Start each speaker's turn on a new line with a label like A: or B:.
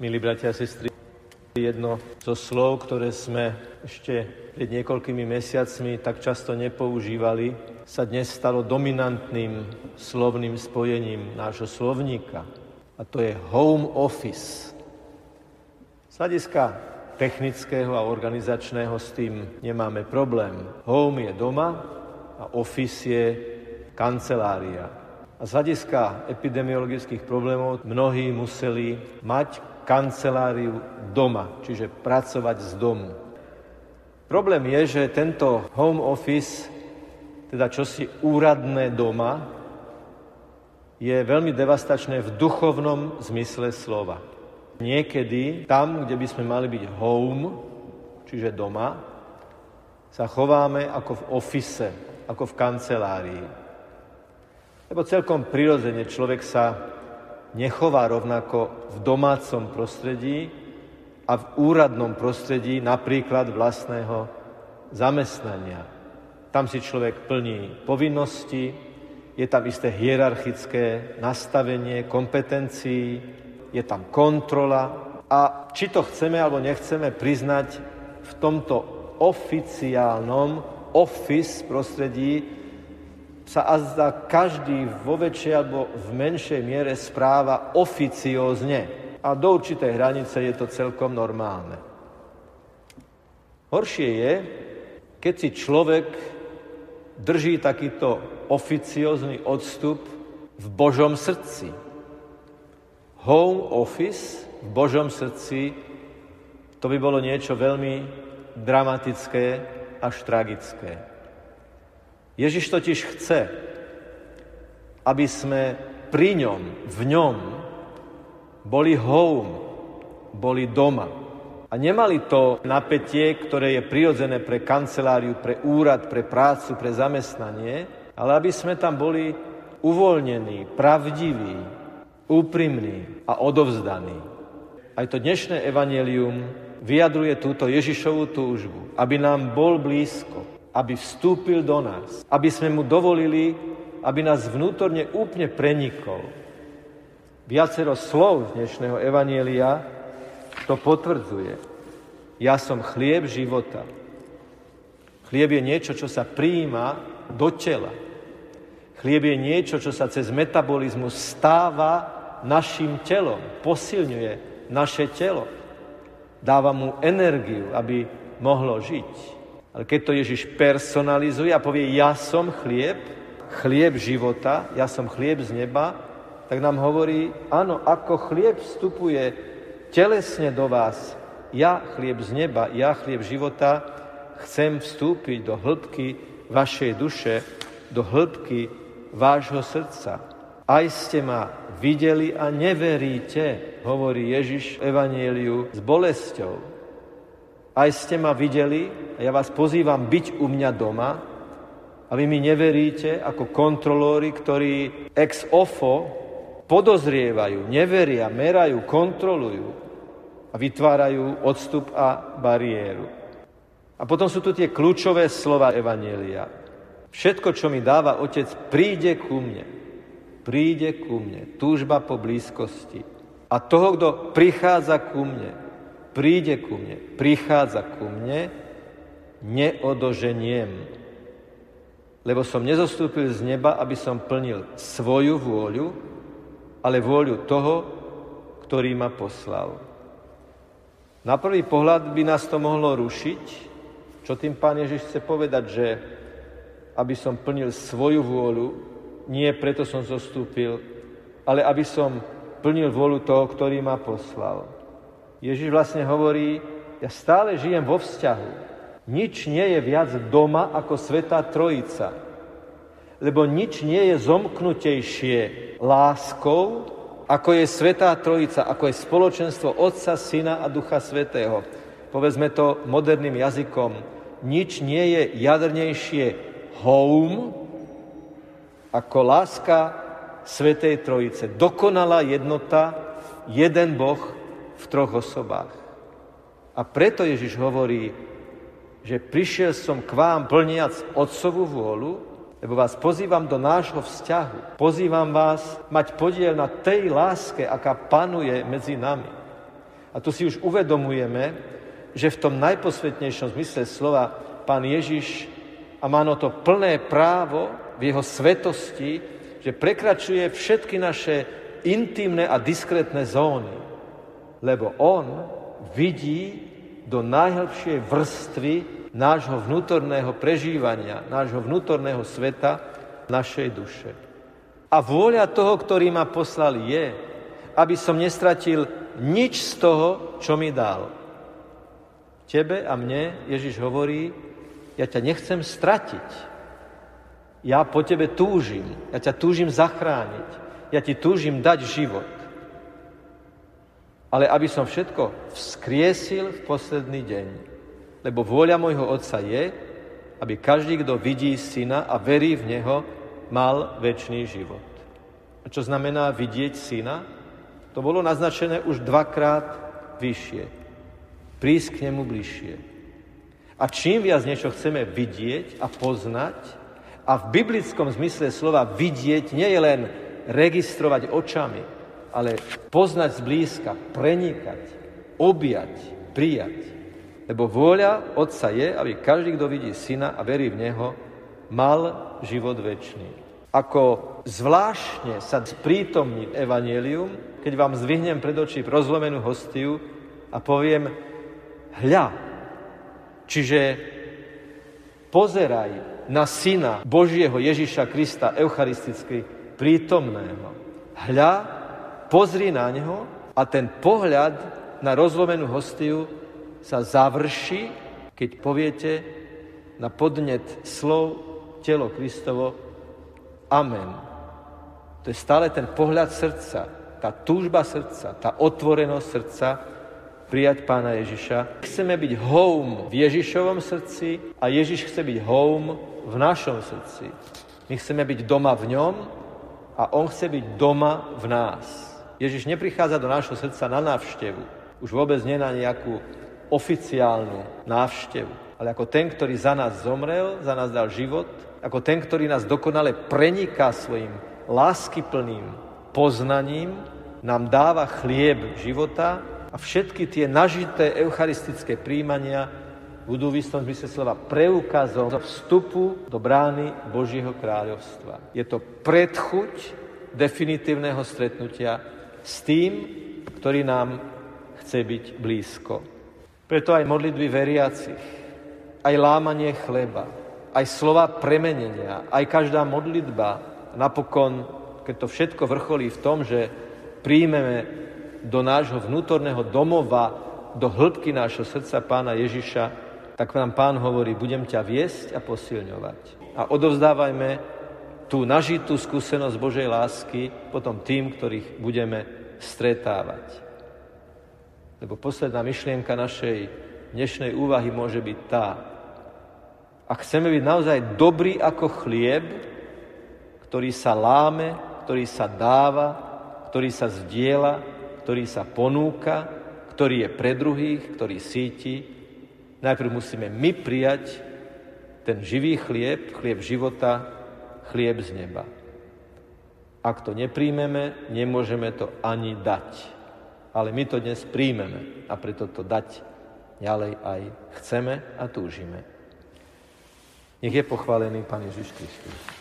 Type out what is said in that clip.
A: Milí bratia a sestry, jedno zo slov, ktoré sme ešte pred niekoľkými mesiacmi tak často nepoužívali, sa dnes stalo dominantným slovným spojením nášho slovníka. A to je home office. Z hľadiska technického a organizačného s tým nemáme problém. Home je doma a office je kancelária. A z hľadiska epidemiologických problémov mnohí museli mať kanceláriu doma, čiže pracovať z domu. Problém je, že tento home office, teda čosi úradné doma, je veľmi devastačné v duchovnom zmysle slova. Niekedy tam, kde by sme mali byť home, čiže doma, sa chováme ako v ofise, ako v kancelárii. Lebo celkom prirodzene človek sa nechová rovnako v domácom prostredí a v úradnom prostredí napríklad vlastného zamestnania. Tam si človek plní povinnosti, je tam isté hierarchické nastavenie kompetencií, je tam kontrola a či to chceme alebo nechceme priznať v tomto oficiálnom office prostredí sa azda každý vo väčšej alebo v menšej miere správa oficiózne. A do určitej hranice je to celkom normálne. Horšie je, keď si človek drží takýto oficiózny odstup v Božom srdci. Home office v Božom srdci, to by bolo niečo veľmi dramatické až tragické. Ježiš totiž chce, aby sme pri ňom, v ňom, boli home, boli doma. A nemali to napätie, ktoré je prirodzené pre kanceláriu, pre úrad, pre prácu, pre zamestnanie, ale aby sme tam boli uvoľnení, pravdiví, úprimní a odovzdaní. Aj to dnešné evanelium vyjadruje túto Ježišovú túžbu, aby nám bol blízko, aby vstúpil do nás, aby sme mu dovolili, aby nás vnútorne úplne prenikol. Viacero slov z dnešného evanielia to potvrdzuje. Ja som chlieb života. Chlieb je niečo, čo sa prijíma do tela. Chlieb je niečo, čo sa cez metabolizmus stáva našim telom, posilňuje naše telo. Dáva mu energiu, aby mohlo žiť. Ale keď to Ježiš personalizuje a povie, ja som chlieb, chlieb života, ja som chlieb z neba, tak nám hovorí, áno, ako chlieb vstupuje telesne do vás, ja chlieb z neba, ja chlieb života, chcem vstúpiť do hĺbky vašej duše, do hĺbky vášho srdca. Aj ste ma videli a neveríte, hovorí Ježiš v Evangeliu s bolesťou. Aj ste ma videli a ja vás pozývam byť u mňa doma a vy mi neveríte ako kontrolóri, ktorí ex ofo podozrievajú, neveria, merajú, kontrolujú a vytvárajú odstup a bariéru. A potom sú tu tie kľúčové slova Evanielia. Všetko, čo mi dáva Otec, príde ku mne. Príde ku mne. Túžba po blízkosti. A toho, kto prichádza ku mne, príde ku mne, prichádza ku mne, neodoženiem. Lebo som nezostúpil z neba, aby som plnil svoju vôľu, ale vôľu toho, ktorý ma poslal. Na prvý pohľad by nás to mohlo rušiť, čo tým pán Ježiš chce povedať, že aby som plnil svoju vôľu, nie preto som zostúpil, ale aby som plnil vôľu toho, ktorý ma poslal. Ježiš vlastne hovorí, ja stále žijem vo vzťahu. Nič nie je viac doma ako Svetá Trojica. Lebo nič nie je zomknutejšie láskou, ako je Svetá Trojica, ako je spoločenstvo Otca, Syna a Ducha Svetého. Povedzme to moderným jazykom. Nič nie je jadrnejšie home, ako láska Svetej Trojice. Dokonalá jednota, jeden Boh, troch osobách. A preto Ježiš hovorí, že prišiel som k vám plniac Otcovú vôľu, lebo vás pozývam do nášho vzťahu. Pozývam vás mať podiel na tej láske, aká panuje medzi nami. A tu si už uvedomujeme, že v tom najposvetnejšom zmysle slova pán Ježiš a má no to plné právo v jeho svetosti, že prekračuje všetky naše intimné a diskrétne zóny. Lebo on vidí do najhlbšej vrstvy nášho vnútorného prežívania, nášho vnútorného sveta, našej duše. A vôľa toho, ktorý ma poslal, je, aby som nestratil nič z toho, čo mi dal. Tebe a mne Ježiš hovorí, ja ťa nechcem stratiť. Ja po tebe túžim. Ja ťa túžim zachrániť. Ja ti túžim dať život. Ale aby som všetko vzkriesil v posledný deň. Lebo vôľa môjho Otca je, aby každý, kto vidí Syna a verí v Neho, mal väčší život. A čo znamená vidieť syna? To bolo naznačené už dvakrát vyššie. Prísť k nemu bližšie. A čím viac niečo chceme vidieť a poznať, a v biblickom zmysle slova vidieť nie je len registrovať očami, ale poznať zblízka, prenikať, objať, prijať. Lebo vôľa Otca je, aby každý, kto vidí Syna a verí v Neho, mal život väčší. Ako zvláštne sa sprítomní Evangelium, keď vám zdvihnem pred oči rozlomenú hostiu a poviem, hľa, čiže pozeraj na Syna Božieho Ježiša Krista, eucharisticky prítomného. Hľa, pozri na Neho a ten pohľad na rozlomenú hostiu sa završí, keď poviete na podnet slov telo Kristovo. Amen. To je stále ten pohľad srdca, tá túžba srdca, tá otvorenosť srdca prijať pána Ježiša. Chceme byť home v Ježišovom srdci a Ježiš chce byť home v našom srdci. My chceme byť doma v ňom a on chce byť doma v nás. Ježiš neprichádza do nášho srdca na návštevu. Už vôbec nie na nejakú oficiálnu návštevu, ale ako ten, ktorý za nás zomrel, za nás dal život ako ten, ktorý nás dokonale preniká svojim láskyplným poznaním, nám dáva chlieb života a všetky tie nažité eucharistické príjmania budú v istom zmysle slova preukazom vstupu do brány Božieho kráľovstva. Je to predchuť definitívneho stretnutia s tým, ktorý nám chce byť blízko. Preto aj modlitby veriacich, aj lámanie chleba, aj slova premenenia, aj každá modlitba, napokon, keď to všetko vrcholí v tom, že príjmeme do nášho vnútorného domova, do hĺbky nášho srdca pána Ježiša, tak nám pán hovorí, budem ťa viesť a posilňovať. A odovzdávajme tú nažitú skúsenosť Božej lásky potom tým, ktorých budeme stretávať. Lebo posledná myšlienka našej dnešnej úvahy môže byť tá, ak chceme byť naozaj dobrý ako chlieb, ktorý sa láme, ktorý sa dáva, ktorý sa zdieľa, ktorý sa ponúka, ktorý je pre druhých, ktorý síti, najprv musíme my prijať ten živý chlieb, chlieb života, chlieb z neba. Ak to nepríjmeme, nemôžeme to ani dať. Ale my to dnes príjmeme a preto to dať ďalej aj chceme a túžime. Nech je pochválený Pán Ježiš Kristus.